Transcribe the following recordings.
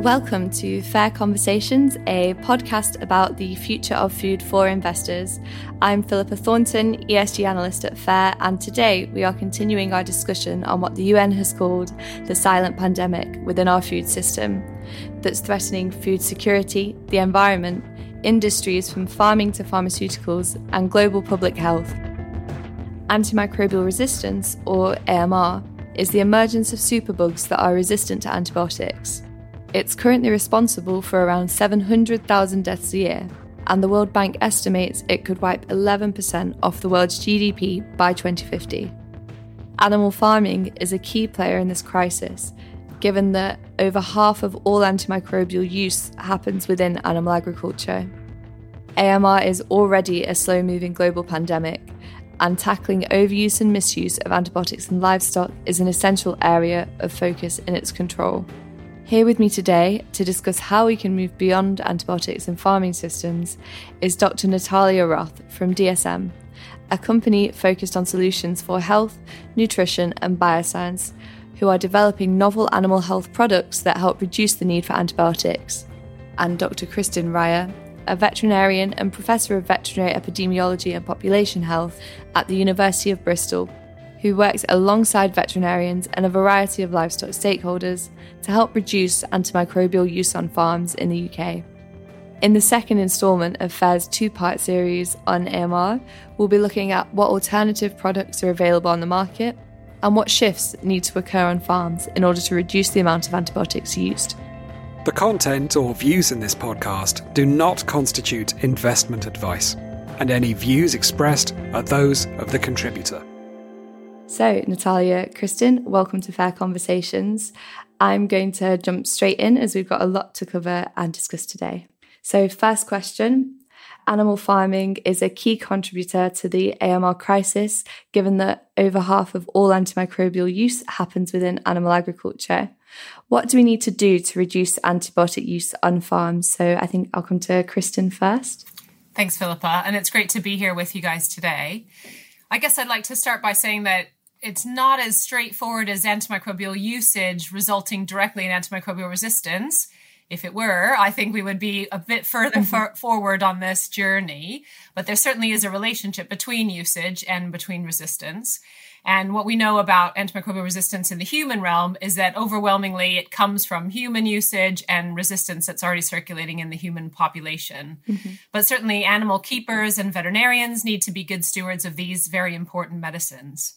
Welcome to FAIRR Conversations, a podcast about the future of food for investors. I'm Philippa Thornton, ESG analyst at FAIRR, and today we are continuing our discussion on what the UN has called the silent pandemic within our food system that's threatening food security, the environment, industries from farming to pharmaceuticals, and global public health. Antimicrobial resistance, or AMR, is the emergence of superbugs that are resistant to antibiotics. It's currently responsible for around 700,000 deaths a year, and the World Bank estimates it could wipe 11% off the world's GDP by 2050. Animal farming is a key player in this crisis, given that over half of all antimicrobial use happens within animal agriculture. AMR is already a slow moving global pandemic, and tackling overuse and misuse of antibiotics in livestock is an essential area of focus in its control. Here with me today to discuss how we can move beyond antibiotics in farming systems is Dr. Natalia Roth from DSM, a company focused on solutions for health, nutrition, and bioscience, who are developing novel animal health products that help reduce the need for antibiotics, and Dr. Kristen Reyher, a veterinarian and professor of veterinary epidemiology and population health at the University of Bristol who works alongside veterinarians and a variety of livestock stakeholders to help reduce antimicrobial use on farms in the UK. In the second instalment of FAIRR's two part series on AMR, we'll be looking at what alternative products are available on the market and what shifts need to occur on farms in order to reduce the amount of antibiotics used. The content or views in this podcast do not constitute investment advice, and any views expressed are those of the contributor. So, Natalia, Kristen, welcome to FAIRR Conversations. I'm going to jump straight in as we've got a lot to cover and discuss today. So, first question Animal farming is a key contributor to the AMR crisis, given that over half of all antimicrobial use happens within animal agriculture. What do we need to do to reduce antibiotic use on farms? So, I think I'll come to Kristen first. Thanks, Philippa. And it's great to be here with you guys today. I guess I'd like to start by saying that it's not as straightforward as antimicrobial usage resulting directly in antimicrobial resistance. If it were, I think we would be a bit further mm-hmm. forward on this journey. But there certainly is a relationship between usage and between resistance. And what we know about antimicrobial resistance in the human realm is that overwhelmingly it comes from human usage and resistance that's already circulating in the human population. Mm-hmm. But certainly animal keepers and veterinarians need to be good stewards of these very important medicines.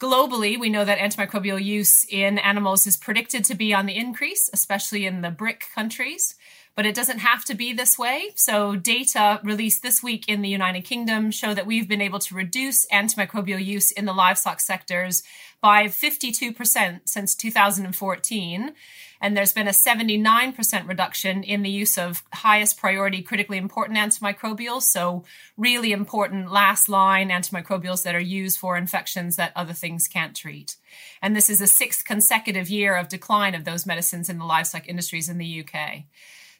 Globally, we know that antimicrobial use in animals is predicted to be on the increase, especially in the BRIC countries. But it doesn't have to be this way. So, data released this week in the United Kingdom show that we've been able to reduce antimicrobial use in the livestock sectors by 52% since 2014. And there's been a 79% reduction in the use of highest priority critically important antimicrobials. So, really important last line antimicrobials that are used for infections that other things can't treat. And this is the sixth consecutive year of decline of those medicines in the livestock industries in the UK.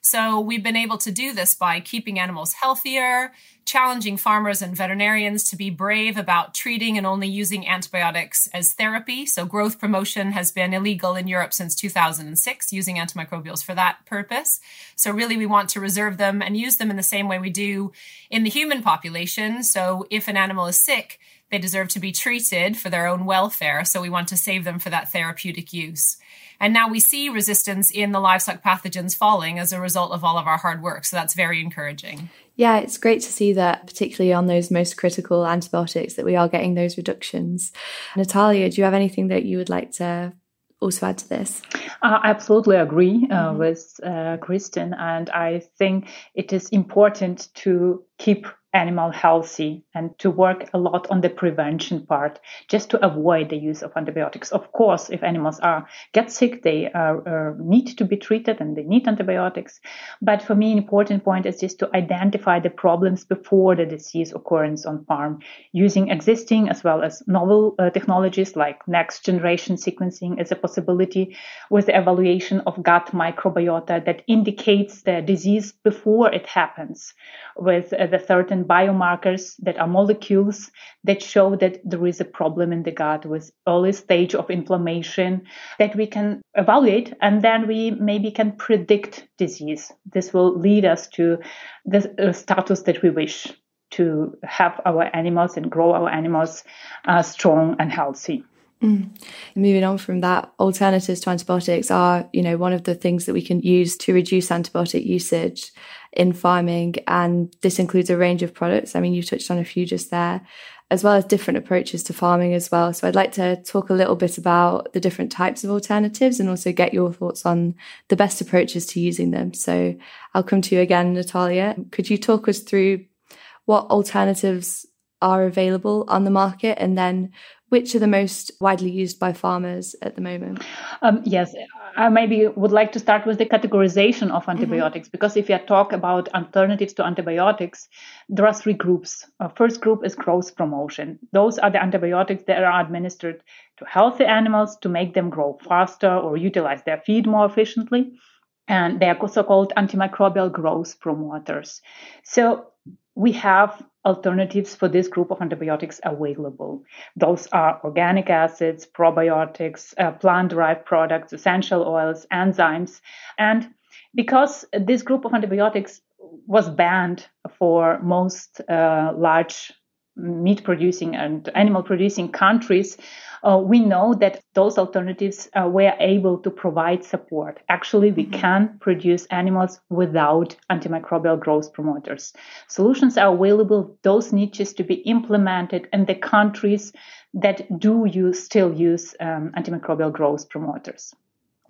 So we've been able to do this by keeping animals healthier, challenging farmers and veterinarians to be brave about treating and only using antibiotics as therapy. So growth promotion has been illegal in Europe since 2006, using antimicrobials for that purpose. So really we want to reserve them and use them in the same way we do in the human population. So if an animal is sick, they deserve to be treated for their own welfare. So we want to save them for that therapeutic use. And now we see resistance in the livestock pathogens falling as a result of all of our hard work. So that's very encouraging. Yeah, it's great to see that, particularly on those most critical antibiotics, that we are getting those reductions. Natalia, do you have anything that you would like to also add to this? I absolutely agree uh, mm-hmm. with uh, Kristen, and I think it is important to keep animal healthy and to work a lot on the prevention part just to avoid the use of antibiotics. Of course if animals are get sick they are, need to be treated and they need antibiotics. But for me an important point is just to identify the problems before the disease occurrence on farm using existing as well as novel uh, technologies like next generation sequencing is a possibility with the evaluation of gut microbiota that indicates the disease before it happens with uh, the certain certain biomarkers that are molecules that show that there is a problem in the gut with early stage of inflammation that we can evaluate and then we maybe can predict disease. This will lead us to the uh, status that we wish to have our animals and grow our animals uh, strong and healthy. Mm. Moving on from that, alternatives to antibiotics are, you know, one of the things that we can use to reduce antibiotic usage in farming. And this includes a range of products. I mean, you touched on a few just there, as well as different approaches to farming as well. So I'd like to talk a little bit about the different types of alternatives and also get your thoughts on the best approaches to using them. So I'll come to you again, Natalia. Could you talk us through what alternatives are available on the market and then which are the most widely used by farmers at the moment? Um, yes, I maybe would like to start with the categorization of mm-hmm. antibiotics mm-hmm. because if you talk about alternatives to antibiotics, there are three groups. Uh, first group is growth promotion. Those are the antibiotics that are administered to healthy animals to make them grow faster or utilize their feed more efficiently. And they are also called antimicrobial growth promoters. So we have alternatives for this group of antibiotics available. Those are organic acids, probiotics, uh, plant derived products, essential oils, enzymes. And because this group of antibiotics was banned for most uh, large meat producing and animal producing countries, uh, we know that those alternatives uh, were able to provide support. Actually, we mm-hmm. can produce animals without antimicrobial growth promoters. Solutions are available. Those niches to be implemented in the countries that do use still use um, antimicrobial growth promoters.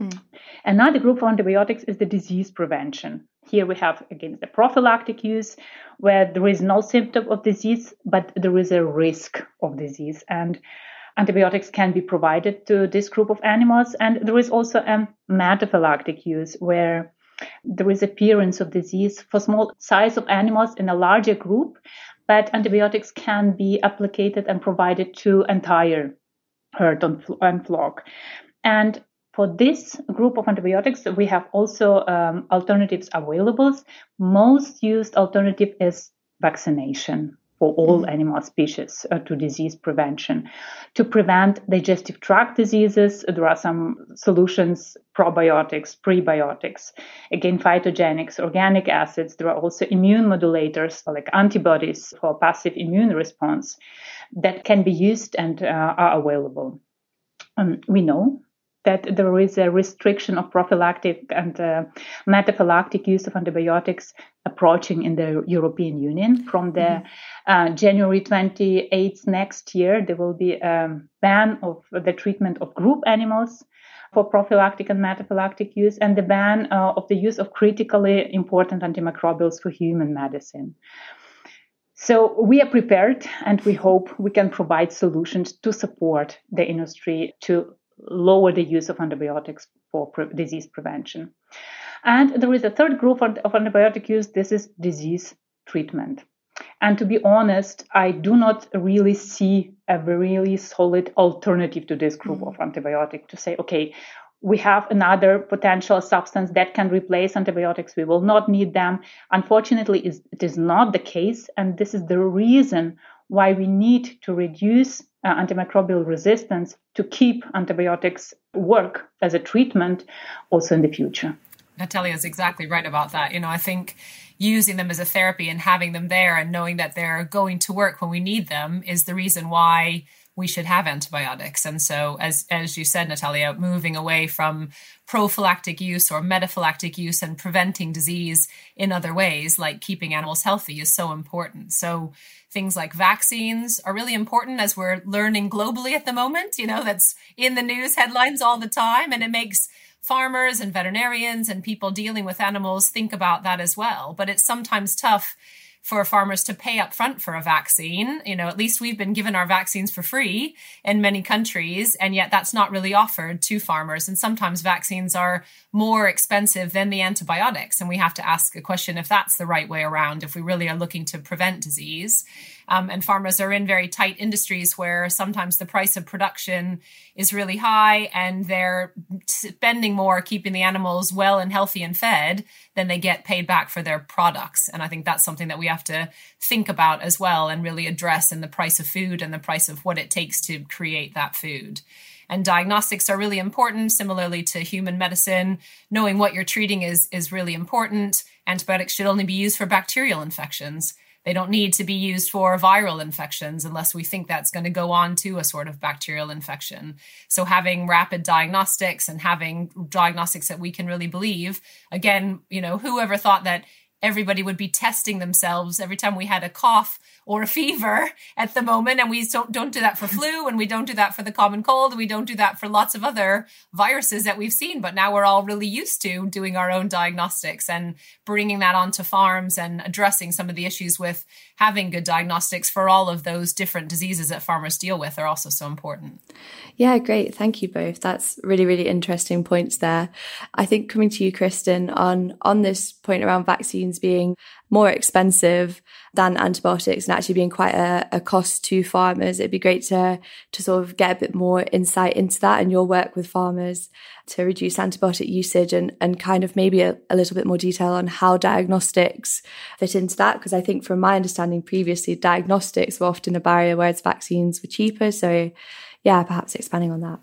Mm. Another group of antibiotics is the disease prevention. Here we have again the prophylactic use, where there is no symptom of disease, but there is a risk of disease. And antibiotics can be provided to this group of animals. And there is also a metaphylactic use where there is appearance of disease for small size of animals in a larger group, but antibiotics can be applied and provided to entire herd and flock. And for this group of antibiotics, we have also um, alternatives available. Most used alternative is vaccination for all mm-hmm. animal species uh, to disease prevention. To prevent digestive tract diseases, there are some solutions probiotics, prebiotics, again, phytogenics, organic acids. There are also immune modulators like antibodies for passive immune response that can be used and uh, are available. Um, we know that there is a restriction of prophylactic and uh, metaphylactic use of antibiotics approaching in the European Union. From the mm-hmm. uh, January 28th next year, there will be a ban of the treatment of group animals for prophylactic and metaphylactic use and the ban uh, of the use of critically important antimicrobials for human medicine. So we are prepared and we hope we can provide solutions to support the industry to lower the use of antibiotics for pre- disease prevention. And there is a third group of, antibiotic use. This is disease treatment. And to be honest, I do not really see a really solid alternative to this group of antibiotic to say, okay, we have another potential substance that can replace antibiotics. We will not need them. Unfortunately, it is not the case. And this is the reason why we need to reduce uh, antimicrobial resistance to keep antibiotics work as a treatment also in the future. Natalia is exactly right about that. You know, I think using them as a therapy and having them there and knowing that they're going to work when we need them is the reason why we should have antibiotics. And so, as as you said, Natalia, moving away from prophylactic use or metaphylactic use and preventing disease in other ways, like keeping animals healthy, is so important. So, things like vaccines are really important as we're learning globally at the moment. You know, that's in the news headlines all the time, and it makes farmers and veterinarians and people dealing with animals think about that as well. But it's sometimes tough for farmers to pay up front for a vaccine. You know, at least we've been given our vaccines for free in many countries, and yet that's not really offered to farmers. And sometimes vaccines are more expensive than the antibiotics. And we have to ask a question if that's the right way around, if we really are looking to prevent disease. Um, and farmers are in very tight industries where sometimes the price of production is really high and they're spending more keeping the animals well and healthy and fed than they get paid back for their products. And I think that's something that we have to think about as well and really address in the price of food and the price of what it takes to create that food. And diagnostics are really important, similarly to human medicine. Knowing what you're treating is, is really important. Antibiotics should only be used for bacterial infections. They don't need to be used for viral infections unless we think that's going to go on to a sort of bacterial infection. So, having rapid diagnostics and having diagnostics that we can really believe, again, you know, whoever thought that everybody would be testing themselves every time we had a cough or a fever at the moment. And we don't, don't do that for flu and we don't do that for the common cold. We don't do that for lots of other viruses that we've seen. But now we're all really used to doing our own diagnostics and bringing that onto farms and addressing some of the issues with having good diagnostics for all of those different diseases that farmers deal with are also so important. Yeah, great. Thank you both. That's really, really interesting points there. I think coming to you, Kristen, on, on this point around vaccines being more expensive than antibiotics and actually being quite a, a, cost to farmers. It'd be great to to sort of get a bit more insight into that and your work with farmers to reduce antibiotic usage and and kind of maybe a, a little bit more detail on how diagnostics fit into that. Because I think from my understanding previously, diagnostics were often a barrier, whereas vaccines were cheaper. So yeah, perhaps expanding on that.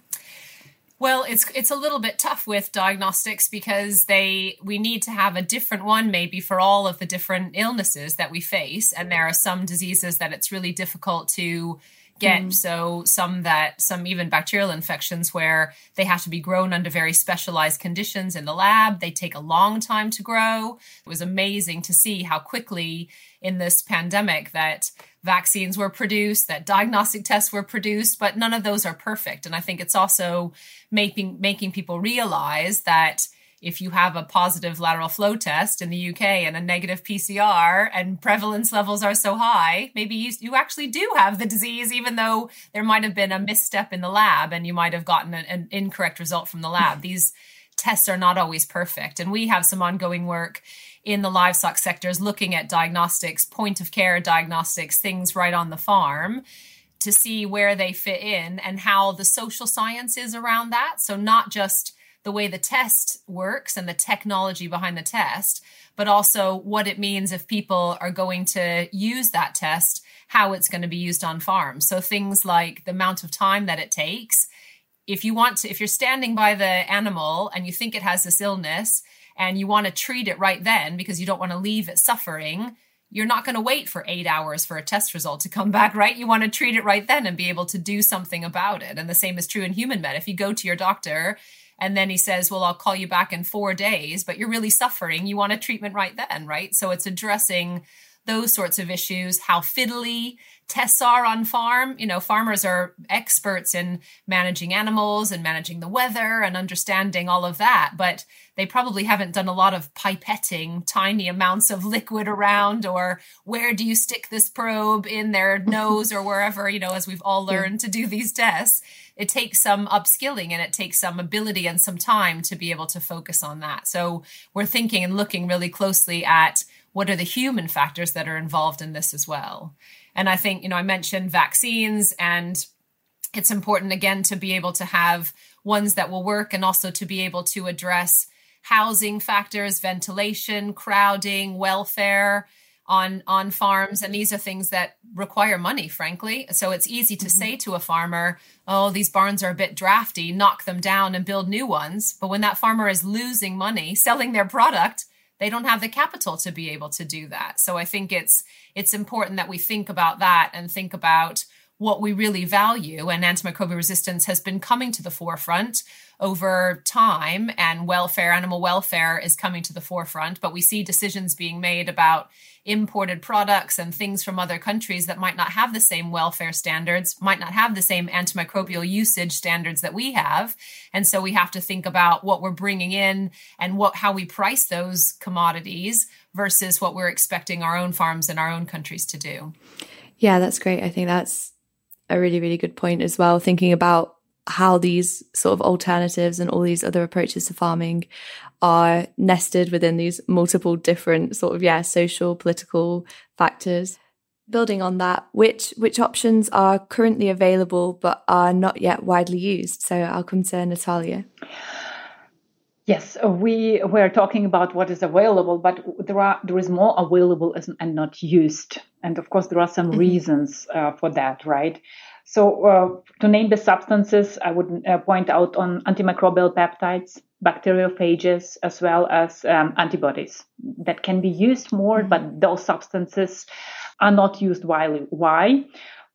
Well, it's it's a little bit tough with diagnostics because they we need to have a different one maybe for all of the different illnesses that we face. And there are some diseases that it's really difficult to get mm. so some that some even bacterial infections where they have to be grown under very specialized conditions in the lab they take a long time to grow it was amazing to see how quickly in this pandemic that vaccines were produced, that diagnostic tests were produced, but none of those are perfect. And I think it's also making making people realize that if you have a positive lateral flow test in the UK and a negative PCR and prevalence levels are so high, maybe you, you actually do have the disease, even though there might have been a misstep in the lab and you might have gotten an, an incorrect result from the lab. These tests are not always perfect. And we have some ongoing work in the livestock sectors looking at diagnostics, point of care diagnostics, things right on the farm to see where they fit in and how the social science is around that. So, not just the way the test works and the technology behind the test, but also what it means if people are going to use that test, how it's going to be used on farms. So, things like the amount of time that it takes. If you want to, if you're standing by the animal and you think it has this illness, and you want to treat it right then because you don't want to leave it suffering, you're not going to wait for eight hours for a test result to come back, right? You want to treat it right then and be able to do something about it. And the same is true in human med. If you go to your doctor and then he says, Well, I'll call you back in four days, but you're really suffering, you want a treatment right then, right? So it's addressing those sorts of issues, how fiddly tests are on farm. You know, farmers are experts in managing animals and managing the weather and understanding all of that, but they probably haven't done a lot of pipetting tiny amounts of liquid around or where do you stick this probe in their nose or wherever, you know, as we've all learned to do these tests. It takes some upskilling and it takes some ability and some time to be able to focus on that. So we're thinking and looking really closely at what are the human factors that are involved in this as well? And I think, you know, I mentioned vaccines and it's important again to be able to have ones that will work and also to be able to address housing factors, ventilation, crowding, welfare on on farms. And these are things that require money frankly. So it's easy to mm-hmm. say to a farmer oh these barns are a bit drafty knock them down and build new ones. But when that farmer is losing money selling their product they don't have the capital to be able to do that. So i think it's it's important that we think about that and think about what we really value and antimicrobial resistance has been coming to the forefront over time and welfare animal welfare is coming to the forefront but we see decisions being made about imported products and things from other countries that might not have the same welfare standards might not have the same antimicrobial usage standards that we have. And so we have to think about what we're bringing in and what how we price those commodities versus what we're expecting our own farms in our own countries to do. Yeah that's great. I think that's a really, really good point as well, thinking about how these sort of alternatives and all these other approaches to farming are nested within these multiple different sort of, yeah, social, political factors. Building on that, which which options are currently available but are not yet widely used? So I'll come to Natalia. Yes, we were talking about what is available, but there are there is more available and not used, and of course there are some mm-hmm. reasons uh, for that, right? So uh, to name the substances, I would uh, point out on antimicrobial peptides, bacteriophages, as well as um, antibodies that can be used more, mm-hmm. but those substances are not used widely. Why?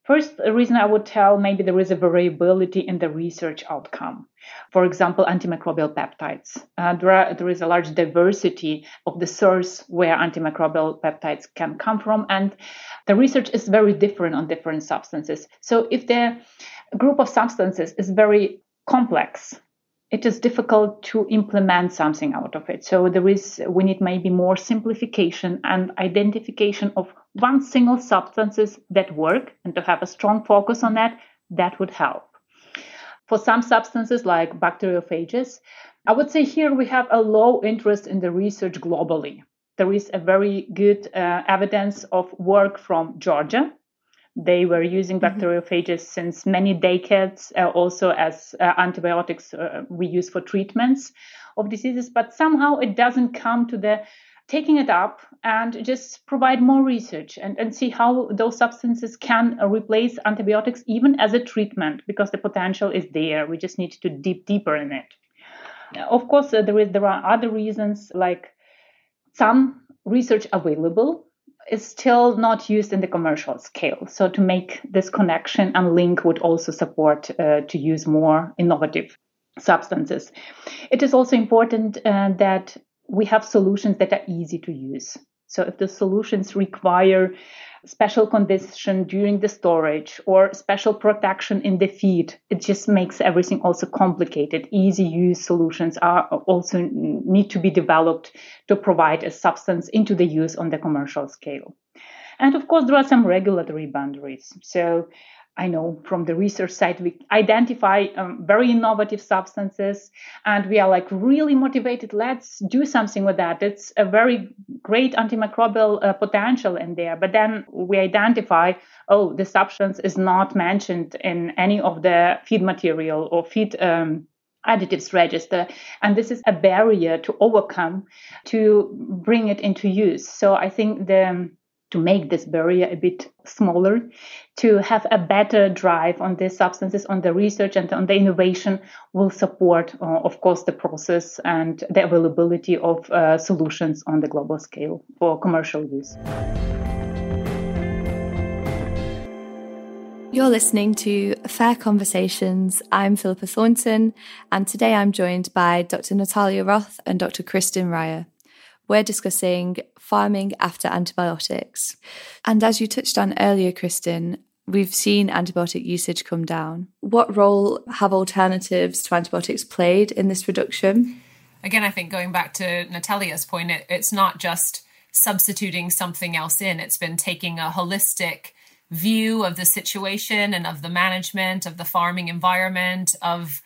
First reason I would tell maybe there is a variability in the research outcome. For example, antimicrobial peptides. Uh, there, are, there is a large diversity of the source where antimicrobial peptides can come from, and the research is very different on different substances. So if the group of substances is very complex, it is difficult to implement something out of it. So there is, we need maybe more simplification and identification of one single substances that work and to have a strong focus on that, that would help. For some substances like bacteriophages, I would say here we have a low interest in the research globally. There is a very good uh, evidence of work from Georgia they were using mm-hmm. bacteriophages since many decades, uh, also as uh, antibiotics uh, we use for treatments of diseases. But somehow it doesn't come to the taking it up and just provide more research and, and see how those substances can replace antibiotics even as a treatment because the potential is there. We just need to deep deeper in it. Of course, uh, there is there are other reasons like some research available is still not used in the commercial scale. So to make this connection and link would also support uh, to use more innovative substances. It is also important uh, that we have solutions that are easy to use. So if the solutions require special condition during the storage or special protection in the feed, it just makes everything also complicated. Easy use solutions are also need to be developed to provide a substance into the use on the commercial scale. And of course, there are some regulatory boundaries. So I know from the research side, we identify um, very innovative substances and we are like really motivated. Let's do something with that. It's a very great antimicrobial uh, potential in there. But then we identify, oh, the substance is not mentioned in any of the feed material or feed um, additives register. And this is a barrier to overcome to bring it into use. So I think the to make this barrier a bit smaller, to have a better drive on these substances, on the research and on the innovation will support, uh, of course, the process and the availability of uh, solutions on the global scale for commercial use. You're listening to FAIRR Conversations. I'm Philippa Thornton, and today I'm joined by Dr. Natalia Roth and Dr. Kristen Reyher we're discussing farming after antibiotics. And as you touched on earlier, Kristen, we've seen antibiotic usage come down. What role have alternatives to antibiotics played in this reduction? Again, I think going back to Natalia's point, it, it's not just substituting something else in, it's been taking a holistic view of the situation and of the management, of the farming environment, of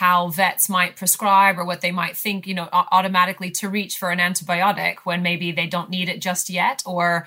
how vets might prescribe or what they might think, you know, automatically to reach for an antibiotic when maybe they don't need it just yet, or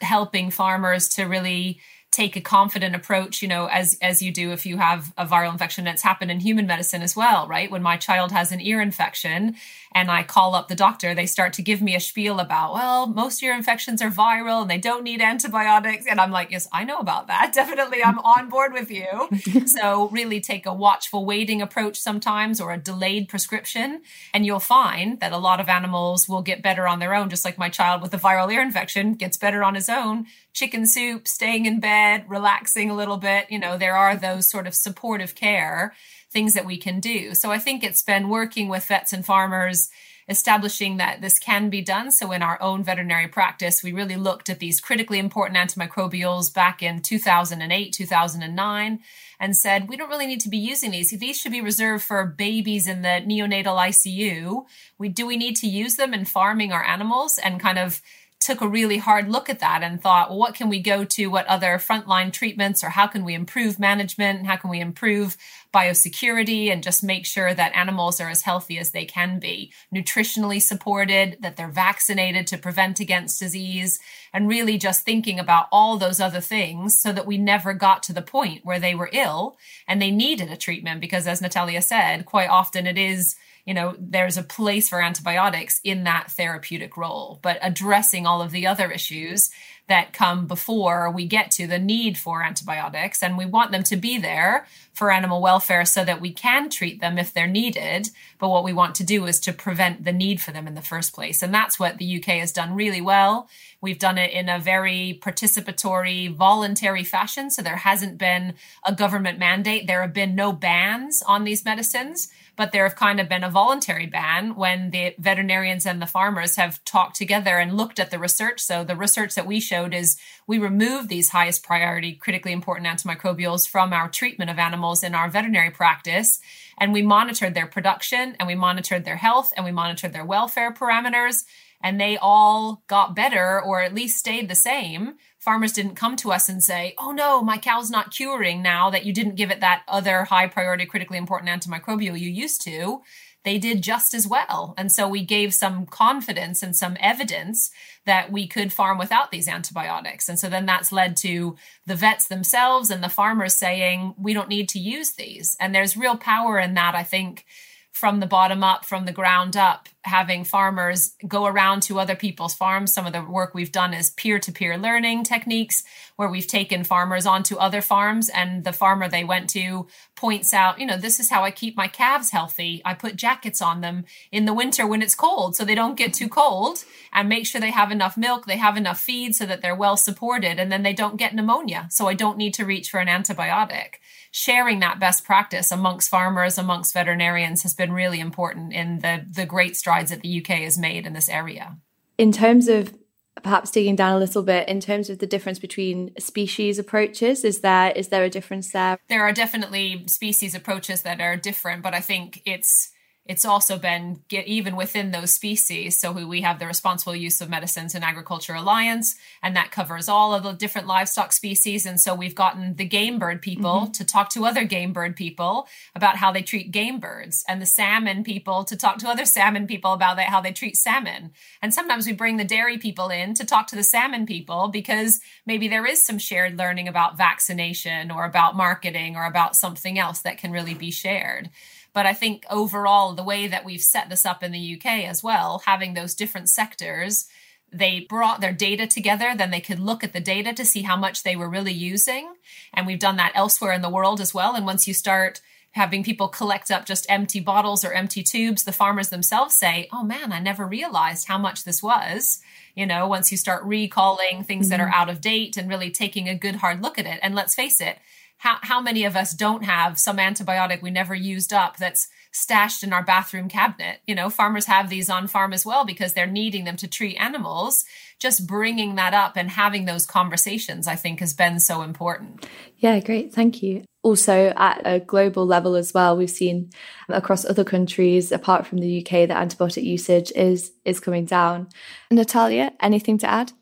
helping farmers to really take a confident approach you know as as you do if you have a viral infection that's happened in human medicine as well right? When my child has an ear infection and i call up the doctor they start to give me a spiel about well most ear infections are viral and they don't need antibiotics. And i'm like yes i know about that. Definitely i'm on board with you. So really take a watchful waiting approach sometimes or a delayed prescription and you'll find that a lot of animals will get better on their own just like my child with a viral ear infection gets better on his own chicken soup, staying in bed, relaxing a little bit. You know, there are those sort of supportive care things that we can do. So I think it's been working with vets and farmers establishing that this can be done. So, in our own veterinary practice, we really looked at these critically important antimicrobials back in 2008, 2009, and said, we don't really need to be using these. These should be reserved for babies in the neonatal ICU. We do we need to use them in farming our animals and kind of took a really hard look at that and thought, well, what can we go to? What other frontline treatments or how can we improve management? How can we improve biosecurity and just make sure that animals are as healthy as they can be, nutritionally supported, that they're vaccinated to prevent against disease, and really just thinking about all those other things so that we never got to the point where they were ill and they needed a treatment. Because as Natalia said, quite often it is you know, there's a place for antibiotics in that therapeutic role, but addressing all of the other issues that come before we get to the need for antibiotics. And we want them to be there for animal welfare so that we can treat them if they're needed. But what we want to do is to prevent the need for them in the first place. And that's what the UK has done really well. We've done it in a very participatory, voluntary fashion. So there hasn't been a government mandate. There have been no bans on these medicines but there have kind of been a voluntary ban when the veterinarians and the farmers have talked together and looked at the research. So the research that we showed is we removed these highest priority critically important antimicrobials from our treatment of animals in our veterinary practice and we monitored their production and we monitored their health and we monitored their welfare parameters and they all got better or at least stayed the same farmers didn't come to us and say, oh no, my cow's not curing now that you didn't give it that other high priority, critically important antimicrobial you used to. They did just as well. And so we gave some confidence and some evidence that we could farm without these antibiotics. And so then that's led to the vets themselves and the farmers saying, we don't need to use these. And there's real power in that, I think from the bottom up, from the ground up, having farmers go around to other people's farms. Some of the work we've done is peer to peer learning techniques where we've taken farmers onto other farms and the farmer they went to points out, you know, this is how I keep my calves healthy. I put jackets on them in the winter when it's cold so they don't get too cold and make sure they have enough milk, they have enough feed so that they're well supported and then they don't get pneumonia. So I don't need to reach for an antibiotic sharing that best practice amongst farmers, amongst veterinarians has been really important in the, the great strides that the UK has made in this area. In terms of perhaps digging down a little bit in terms of the difference between species approaches is there is there a difference there there are definitely species approaches that are different but i think it's it's also been get even within those species. So we have the Responsible Use of Medicines and Agriculture Alliance, and that covers all of the different livestock species. And so we've gotten the game bird people mm-hmm. to talk to other game bird people about how they treat game birds, and the salmon people to talk to other salmon people about how they treat salmon. And sometimes we bring the dairy people in to talk to the salmon people because maybe there is some shared learning about vaccination or about marketing or about something else that can really be shared. But I think overall, the way that we've set this up in the UK as well, having those different sectors, they brought their data together, then they could look at the data to see how much they were really using. And we've done that elsewhere in the world as well. And once you start having people collect up just empty bottles or empty tubes, the farmers themselves say, Oh man, I never realized how much this was. You know, once you start recalling things mm-hmm. that are mm-hmm. out of date and really taking a good hard look at it. And let's face it, how, how many of us don't have some antibiotic we never used up that's stashed in our bathroom cabinet? You know, farmers have these on farm as well because they're needing them to treat animals. Just bringing that up and having those conversations, I think, has been so important. Yeah, great. Thank you. Also, at a global level as well, we've seen across other countries, apart from the UK, that antibiotic usage is is coming down. Natalia, anything to add?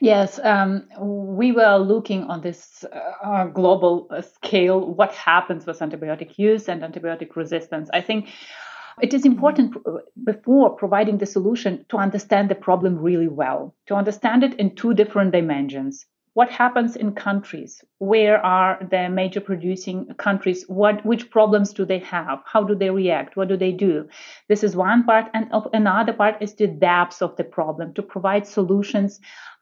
Yes, um, we were looking on this uh, global scale what happens with antibiotic use and antibiotic resistance. I think it is important before providing the solution to understand the problem really well, to understand it in two different dimensions. What happens in countries? Where are the major producing countries? What, which problems do they have? How do they react? What do they do? This is one part. And another part is the depth of the problem to provide solutions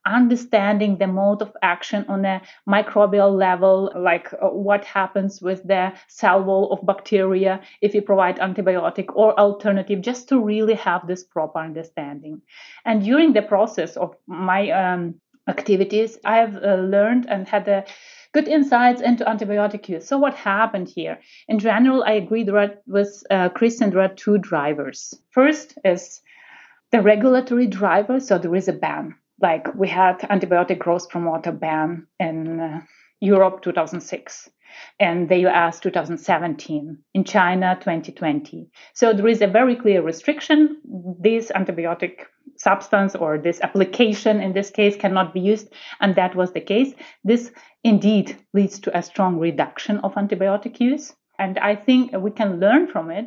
understanding the mode of action on a microbial level, like uh, what happens with the cell wall of bacteria if you provide antibiotic or alternative, just to really have this proper understanding. And during the process of my um, activities, I have uh, learned and had a good insights into antibiotic use. So what happened here? In general, I agree with uh, Kristen, there are two drivers. First is the regulatory driver. So there is a ban like we had antibiotic growth promoter ban in uh, Europe 2006 and the US 2017, in China 2020. So there is a very clear restriction. This antibiotic substance or this application in this case cannot be used, and that was the case. This indeed leads to a strong reduction of antibiotic use. And I think we can learn from it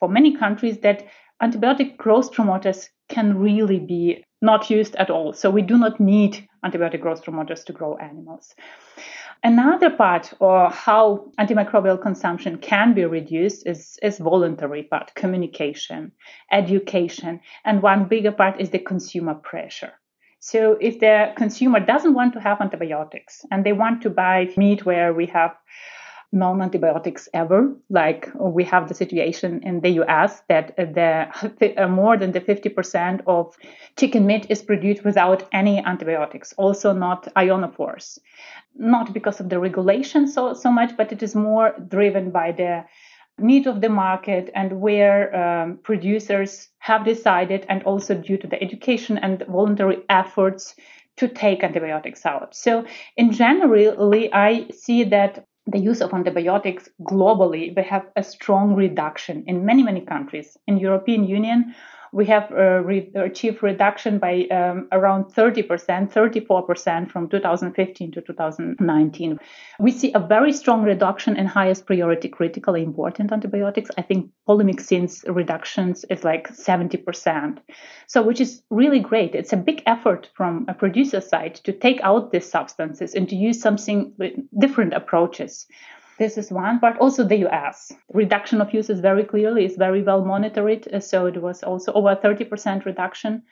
for many countries that antibiotic growth promoters can really be not used at all. So we do not need antibiotic growth promoters to grow animals. Another part or how antimicrobial consumption can be reduced is, is voluntary part, communication, education, and one bigger part is the consumer pressure. So if the consumer doesn't want to have antibiotics and they want to buy meat where we have non antibiotics ever. Like we have the situation in the US that the uh, more than the 50% of chicken meat is produced without any antibiotics, also not ionophores. Not because of the regulation so, so much, but it is more driven by the need of the market and where um, producers have decided, and also due to the education and voluntary efforts to take antibiotics out. So, in generally, I see that the use of antibiotics globally, we have a strong reduction in many, many countries. In European Union, we have uh, re- achieved reduction by um, around 30%, 34% from 2015 to 2019. We see a very strong reduction in highest priority critically important antibiotics. I think polymyxins reductions is like 70%. So, which is really great. It's a big effort from a producer side to take out these substances and to use something different approaches. This is one part. Also, the US reduction of uses very clearly is very well monitored. Uh, so it was also over 30% reduction.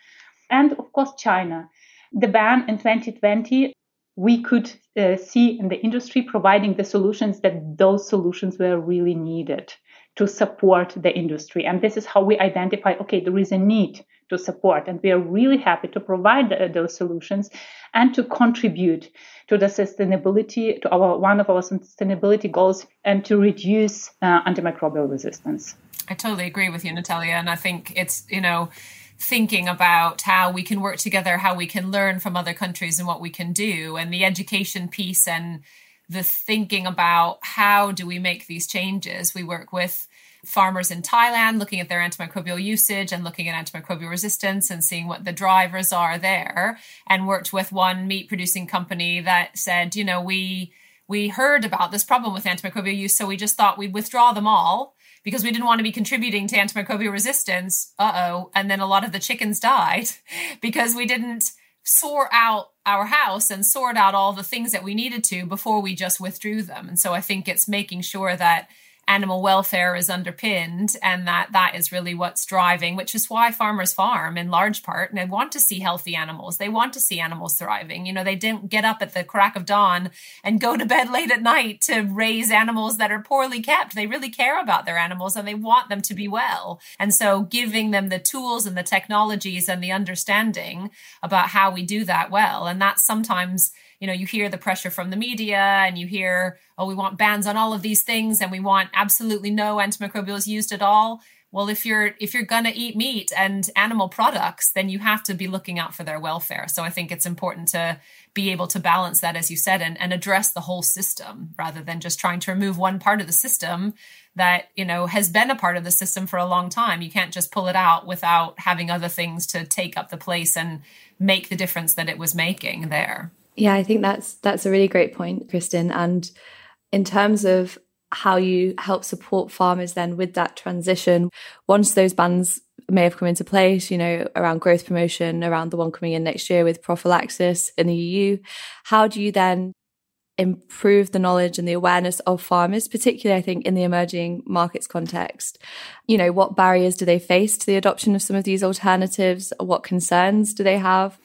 And of course, China. The ban in 2020, we could uh, see in the industry providing the solutions that those solutions were really needed to support the industry. And this is how we identify okay, there is a need to support. And we are really happy to provide uh, those solutions and to contribute to the sustainability, to our one of our sustainability goals, and to reduce uh, antimicrobial resistance. I totally agree with you, Natalia. And I think it's, you know, thinking about how we can work together, how we can learn from other countries and what we can do, and the education piece and the thinking about how do we make these changes. We work with farmers in Thailand, looking at their antimicrobial usage and looking at antimicrobial resistance and seeing what the drivers are there. And worked with one meat producing company that said, you know, we we heard about this problem with antimicrobial use, so we just thought we'd withdraw them all because we didn't want to be contributing to antimicrobial resistance. Uh oh. And then a lot of the chickens died because we didn't sort out our house and sort out all the things that we needed to before we just withdrew them. And so I think it's making sure that animal welfare is underpinned and that that is really what's driving which is why farmers farm in large part and they want to see healthy animals. They want to see animals thriving. You know they didn't get up at the crack of dawn and go to bed late at night to raise animals that are poorly kept. They really care about their animals and they want them to be well. And so giving them the tools and the technologies and the understanding about how we do that well. And that's sometimes you know, you hear the pressure from the media and you hear, oh, we want bans on all of these things and we want absolutely no antimicrobials used at all. Well, if you're if you're gonna eat meat and animal products, then you have to be looking out for their welfare. So I think it's important to be able to balance that, as you said, and, and address the whole system rather than just trying to remove one part of the system that you know has been a part of the system for a long time. You can't just pull it out without having other things to take up the place and make the difference that it was making there. Yeah, I think that's that's a really great point, Kristen. And in terms of how you help support farmers then with that transition, once those bans may have come into place, you know, around growth promotion, around the one coming in next year with prophylaxis in the EU, how do you then improve the knowledge and the awareness of farmers, particularly I think in the emerging markets context. You know, what barriers do they face to the adoption of some of these alternatives? What concerns do they have?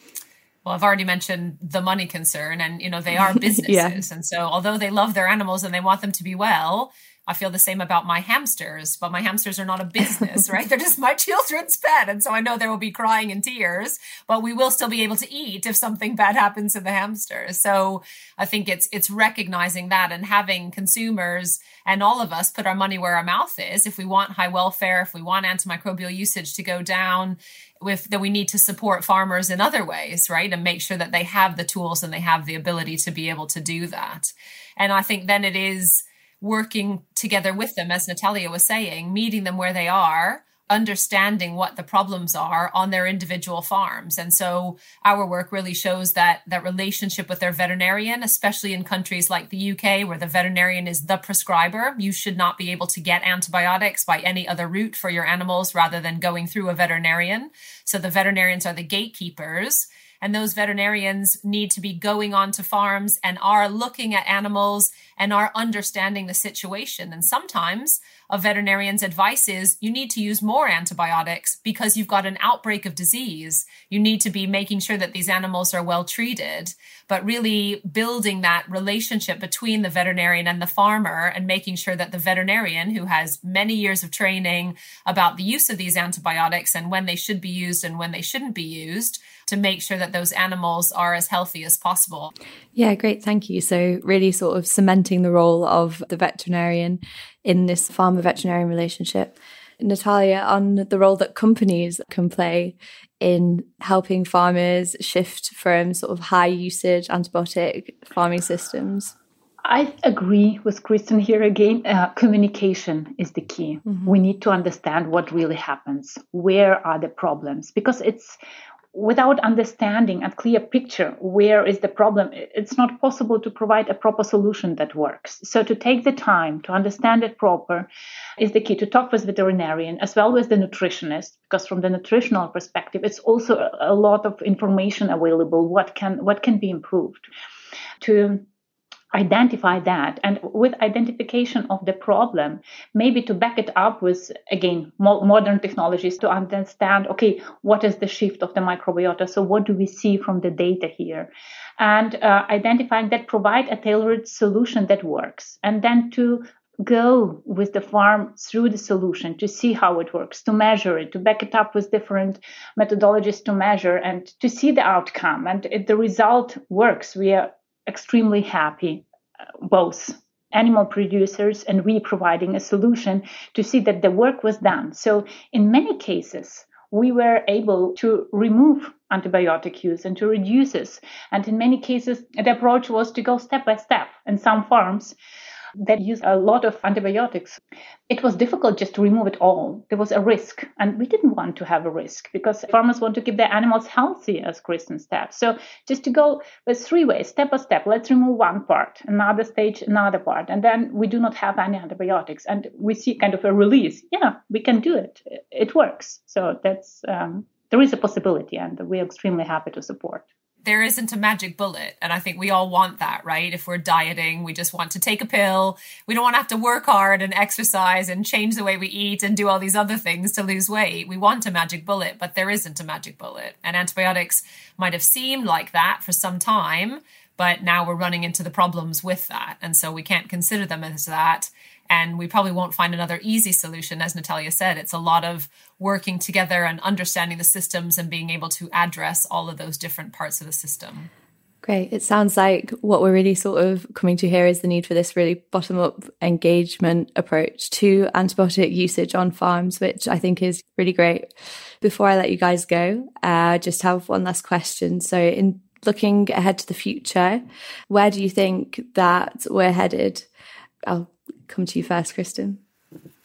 Well i've already mentioned the money concern and you know they are businesses yeah. and so although they love their animals and they want them to be well I feel the same about my hamsters, but my hamsters are not a business, right? They're just my children's pet. And so I know there will be crying and tears, but we will still be able to eat if something bad happens to the hamsters. So I think it's, it's recognizing that and having consumers and all of us put our money where our mouth is. If we want high welfare, if we want antimicrobial usage to go down, with that we need to support farmers in other ways, right? And make sure that they have the tools and they have the ability to be able to do that. And I think then it is working together with them, as Natalia was saying, meeting them where they are, understanding what the problems are on their individual farms. And so our work really shows that that relationship with their veterinarian, especially in countries like the UK where the veterinarian is the prescriber, you should not be able to get antibiotics by any other route for your animals rather than going through a veterinarian. So the veterinarians are the gatekeepers and those veterinarians need to be going onto farms and are looking at animals and are understanding the situation. And sometimes a veterinarian's advice is you need to use more antibiotics because you've got an outbreak of disease. You need to be making sure that these animals are well treated, but really building that relationship between the veterinarian and the farmer and making sure that the veterinarian, who has many years of training about the use of these antibiotics and when they should be used and when they shouldn't be used, to make sure that those animals are as healthy as possible. Yeah, great. Thank you. So, really sort of cementing the role of the veterinarian in this farmer veterinarian relationship. Natalia, on the role that companies can play in helping farmers shift from sort of high usage antibiotic farming systems. I agree with Kristen here again. Uh, communication is the key. Mm-hmm. We need to understand what really happens. Where are the problems? Because it's without understanding a clear picture where is the problem it's not possible to provide a proper solution that works. So to take the time to understand it proper is the key to talk with veterinarian as well as the nutritionist because from the nutritional perspective it's also a lot of information available what can what can be improved. To identify that. And with identification of the problem maybe to back it up with again mo- modern technologies to understand okay what is the shift of the microbiota? So what do we see from the data here? And uh, identifying that provide a tailored solution that works. And then to go with the farm through the solution to see how it works, to measure it, to back it up with different methodologies to measure and to see the outcome. And if the result works, we are extremely happy, uh, both animal producers and we providing a solution to see that the work was done. So, in many cases, we were able to remove antibiotic use and to reduce this. And in many cases, the approach was to go step by step. In some farms, that use a lot of antibiotics. It was difficult just to remove it all. There was a risk, and we didn't want to have a risk because farmers want to keep their animals healthy, as Kristen said. So just to go with three ways, step by step. Let's remove one part, another stage, another part, and then we do not have any antibiotics, and we see kind of a release. Yeah, we can do it. It works. So that's um, there is a possibility, and we're extremely happy to support there isn't a magic bullet. And I think we all want that, right? If we're dieting, we just want to take a pill. We don't want to have to work hard and exercise and change the way we eat and do all these other things to lose weight. We want a magic bullet, but there isn't a magic bullet. And antibiotics might have seemed like that for some time, but now we're running into the problems with that. And so we can't consider them as that and we probably won't find another easy solution as natalia said it's a lot of working together and understanding the systems and being able to address all of those different parts of the system Great. It sounds like what we're really sort of coming to here is the need for this really bottom up engagement approach to antibiotic usage on farms, which I think is really great. Before I let you guys go, I uh, just have one last question. So, in looking ahead to the future, where do you think that we're headed? I'll come to you first, Kristen.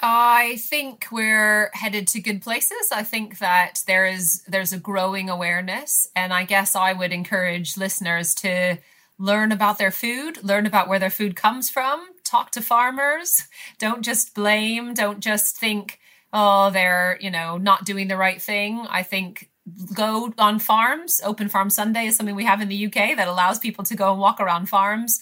I think we're headed to good places. I think that there is there's a growing awareness and I guess I would encourage listeners to learn about their food, learn about where their food comes from, talk to farmers, don't just blame, don't just think oh they're, you know, not doing the right thing. I think go on farms. Open Farm Sunday is something we have in the UK that allows people to go and walk around farms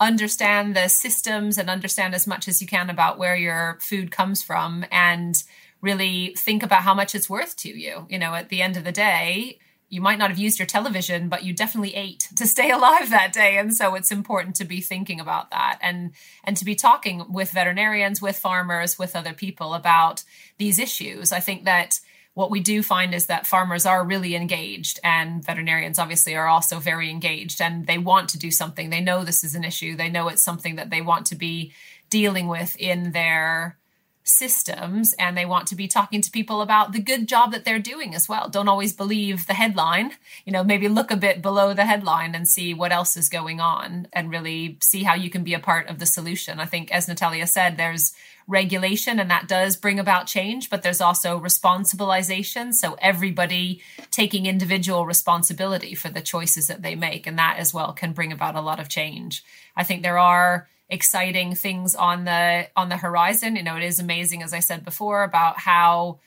understand the systems and understand as much as you can about where your food comes from and really think about how much it's worth to you. You know, at the end of the day, you might not have used your television, but you definitely ate to stay alive that day. And so it's important to be thinking about that and and to be talking with veterinarians, with farmers, with other people about these issues. I think that what we do find is that farmers are really engaged and veterinarians obviously are also very engaged and they want to do something. They know this is an issue. They know it's something that they want to be dealing with in their systems and they want to be talking to people about the good job that they're doing as well. Don't always believe the headline, you know, maybe look a bit below the headline and see what else is going on and really see how you can be a part of the solution. I think, as Natalia said, there's regulation and that does bring about change, but there's also responsibilization. So everybody taking individual responsibility for the choices that they make. And that as well can bring about a lot of change. I think there are exciting things on the on the horizon. You know, it is amazing, as I said before, about how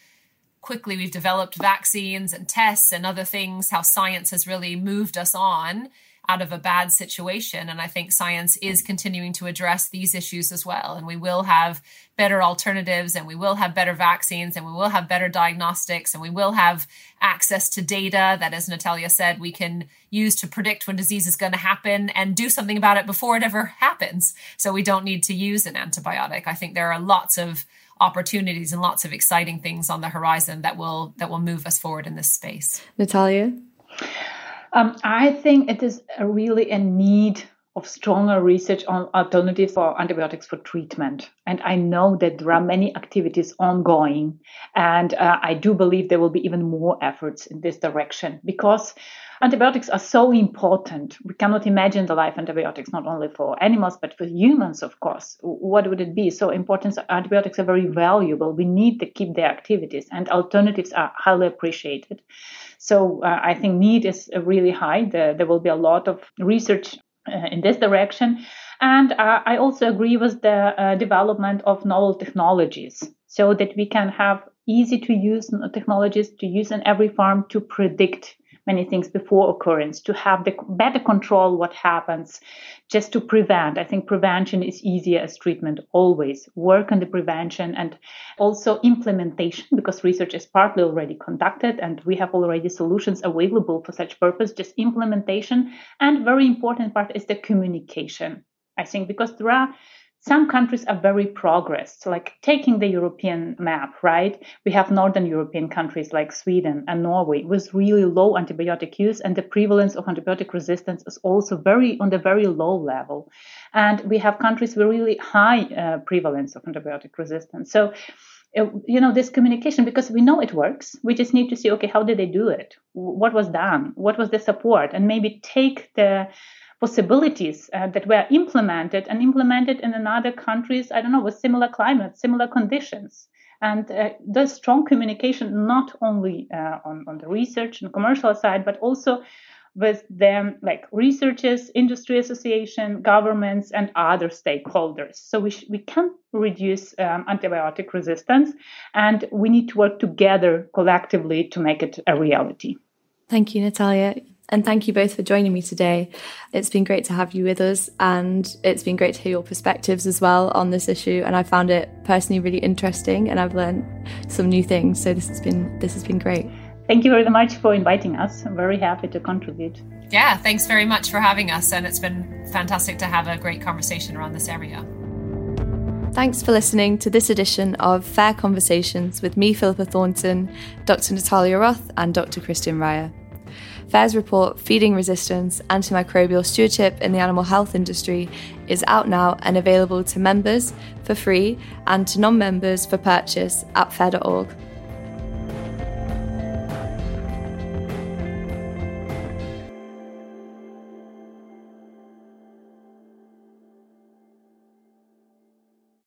quickly we've developed vaccines and tests and other things, how science has really moved us on out of a bad situation. And I think science is continuing to address these issues as well. And we will have better alternatives and we will have better vaccines and we will have better diagnostics and we will have access to data that, as Natalia said, we can use to predict when disease is going to happen and do something about it before it ever happens. So we don't need to use an antibiotic. I think there are lots of opportunities and lots of exciting things on the horizon that will that will move us forward in this space. Natalia? Um, I think it is a really a need of stronger research on alternatives for antibiotics for treatment. And I know that there are many activities ongoing. And uh, I do believe there will be even more efforts in this direction because antibiotics are so important. We cannot imagine the life antibiotics, not only for animals, but for humans, of course. What would it be? So important. Antibiotics are very valuable. We need to keep their activities, and alternatives are highly appreciated. So uh, I think need is really high. The, there will be a lot of research uh, in this direction. And uh, I also agree with the uh, development of novel technologies so that we can have easy to use technologies to use in every farm to predict many things before occurrence to have the better control what happens just to prevent. I think prevention is easier as treatment always. Work on the prevention and also implementation because research is partly already conducted and we have already solutions available for such purpose just implementation. And very important part is the communication. I think because there are some countries are very progressed, like taking the European map, right? We have Northern European countries like Sweden and Norway with really low antibiotic use, and the prevalence of antibiotic resistance is also very on the very low level. And we have countries with really high uh, prevalence of antibiotic resistance. So, uh, you know, this communication, because we know it works, we just need to see, okay, how did they do it? What was done? What was the support? And maybe take the possibilities uh, that were implemented and implemented in another countries, I don't know, with similar climate, similar conditions. And uh, the strong communication, not only uh, on, on the research and commercial side, but also with them like researchers, industry association, governments, and other stakeholders. So we, sh- we can reduce um, antibiotic resistance, and we need to work together collectively to make it a reality. Thank you, Natalia. And thank you both for joining me today. It's been great to have you with us, and it's been great to hear your perspectives as well on this issue. And I found it personally really interesting, and I've learned some new things. So this has been this has been great. Thank you very much for inviting us. I'm very happy to contribute. Yeah, thanks very much for having us, and it's been fantastic to have a great conversation around this area. Thanks for listening to this edition of FAIRR Conversations with me, Philippa Thornton, Dr. Natalia Roth, and Dr. Kristen Reyher. FAIRR's report, Feeding Resistance Antimicrobial Stewardship in the Animal Health Industry, is out now and available to members for free and to non members for purchase at fairr.org.